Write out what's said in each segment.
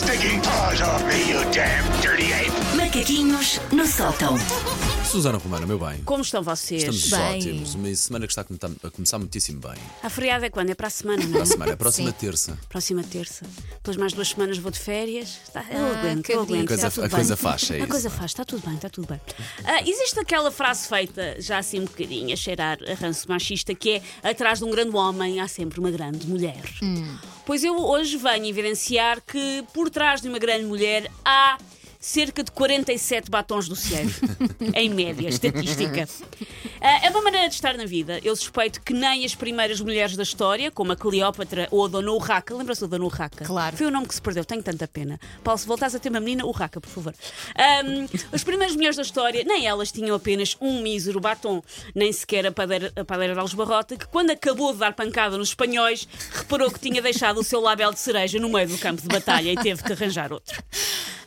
stinking paws off me, you damn! Macaquinhos no sótão. Susana Romana, meu bem. Como estão vocês? Estamos Bem. ótimos. Uma semana que está a começar, a começar muitíssimo bem. A feriado é quando? É para a semana, não Para é? a semana, a próxima Sim. terça. Próxima terça. Depois mais duas semanas vou de férias. Está, eu Ah, aguento, que eu aguento. A coisa- está tudo a bem. coisa faz, é A isso. coisa faz, está tudo bem, está tudo bem. Ah, existe aquela frase feita, já assim um bocadinho, a cheirar a ranço machista, que é atrás de um grande homem há sempre uma grande mulher. Pois eu hoje venho evidenciar que por trás de uma grande mulher há cerca de 47 batons do cielo, em média, estatística. Ah, é uma maneira de estar na vida. Eu suspeito que nem as primeiras mulheres da história, como a Cleópatra ou a Dona Urraca, lembra-se da Dona Urraca? Claro. Foi o nome que se perdeu, tenho tanta pena. Paulo, se voltares a ter uma menina, Urraca, por favor. Ahm, as primeiras mulheres da história, nem elas tinham apenas um mísero batom, nem sequer a padeira, a padeira de Algebarrota, que quando acabou de dar pancada nos espanhóis, reparou que tinha deixado o seu label de cereja no meio do campo de batalha e teve que arranjar outro.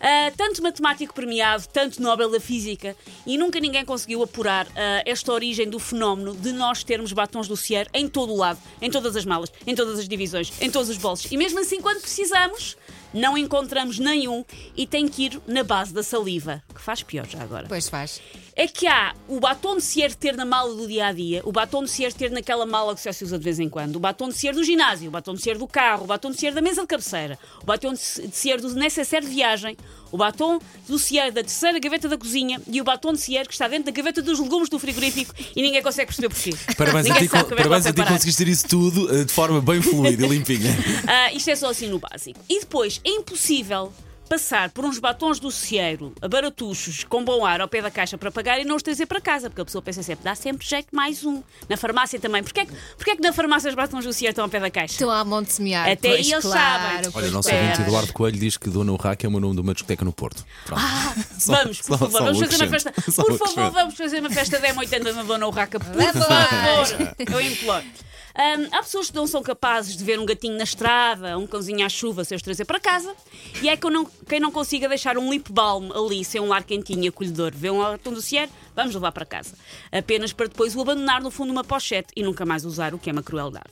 Ah, tanto matemático premiado, tanto Nobel da Física, e nunca ninguém conseguiu apurar ah, esta origem do fenómeno de nós termos batons do Cier em todo o lado, em todas as malas, em todas as divisões, em todos os bolsos. E mesmo assim, quando precisamos, não encontramos nenhum e tem que ir na base da saliva, que faz pior já agora Pois faz. É que há o batom de cierre ter na mala do dia a dia, o batom de cierre ter naquela mala que só se usa de vez em quando, o batom de cierre do ginásio, o batom de cierre do carro, o batom de cierre da mesa de cabeceira, o batom de cierre do necessaire de viagem, o batom do cierre da terceira gaveta da cozinha e o batom de cierre que está dentro da gaveta dos legumes do frigorífico e ninguém consegue perceber porquê. Parabéns a ninguém ti, sabe con- como é parabéns a ti conseguiste ter isso tudo eh, de forma bem fluida e limpinha. Ah, isto é só assim no básico. E depois, é impossível passar por uns batons do cieiro, a baratuchos, com bom ar ao pé da caixa para pagar e não os trazer para casa, porque a pessoa pensa sempre, dá sempre jeito mais um. Na farmácia também. Porquê é que, porquê é que na farmácia os batons do cieiro estão ao pé da caixa? Estão a monte semear. Até pois, aí eles claro, sabem. Olha, o pois, nosso Espera. ouvinte Eduardo Coelho diz que Dona Urraca é o meu nome de uma discoteca no Porto. Pronto. Só- Vamos, por só- favor, só vamos fazer uma festa. Por favor, vamos fazer uma festa da M80 na Dona Urraca. Por favor, eu imploro. Hum, há pessoas que não são capazes de ver um gatinho na estrada, um cãozinho à chuva, sem os trazer para casa. E é que eu não- quem não consiga deixar um lip balm ali, sem um lar quentinho e acolhedor, vê um batom do Cier, vamos levar para casa. Apenas para depois o abandonar no fundo de uma pochete e nunca mais usar, o que é uma crueldade.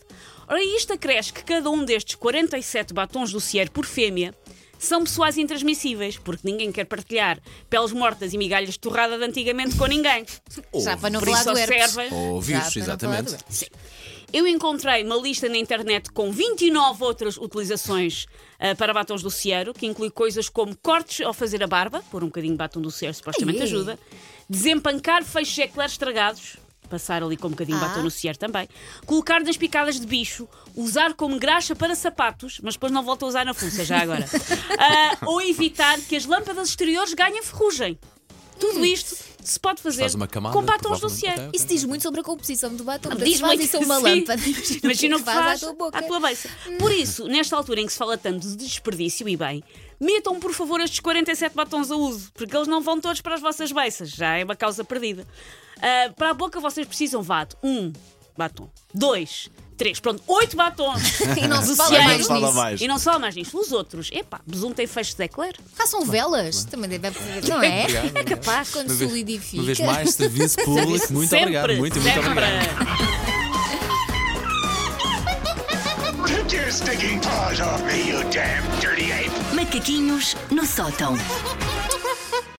Ora, isto acresce que cada um destes 47 batons do Cier por fêmea são pessoais intransmissíveis, porque ninguém quer partilhar peles mortas e migalhas de torrada de antigamente com ninguém. Já para não falar do herpes. Ou vírus, exatamente. herpes. Eu encontrei uma lista na internet com 29 outras utilizações ah, para batons do cieiro, que inclui coisas como cortes ao fazer a barba, por um bocadinho de batom do cieiro supostamente Ai, ajuda, desempancar feixes eclairs estragados, passar ali com um bocadinho de Ah. batom no cieiro também, colocar nas picadas de bicho, usar como graxa para sapatos, mas depois não volto a usar na fuça já agora, Ah, ou evitar que as lâmpadas exteriores ganhem ferrugem. Tudo isto se pode fazer Faz uma camada, com batons do provavelmente. cieiro. Ok. Isso diz muito sobre a composição do batom. Diz se faz muito isso a uma lâmpada. Imagina o que faz à tua boca. à tua beça. Por isso, nesta altura em que se fala tanto de desperdício e bem, metam por favor estes 47 batons a uso, porque eles não vão todos para as vossas beiças, já é uma causa perdida. Ah, para a boca vocês precisam, vá, de um batom, dois, três, pronto, oito batons. E não se fala mais Fala nisso. mais. E não só mais nisto, os outros, epá, besunto tem feixes de eclair. Façam velas. Também deve Não é? É capaz. Quando Uma se vez- solidifica. Uma vez mais, serviço público. Muito sempre, obrigado. Muito, muito sempre. obrigado. Take your stinking paws off me, you damn dirty ape! Macaquinhos no sótão.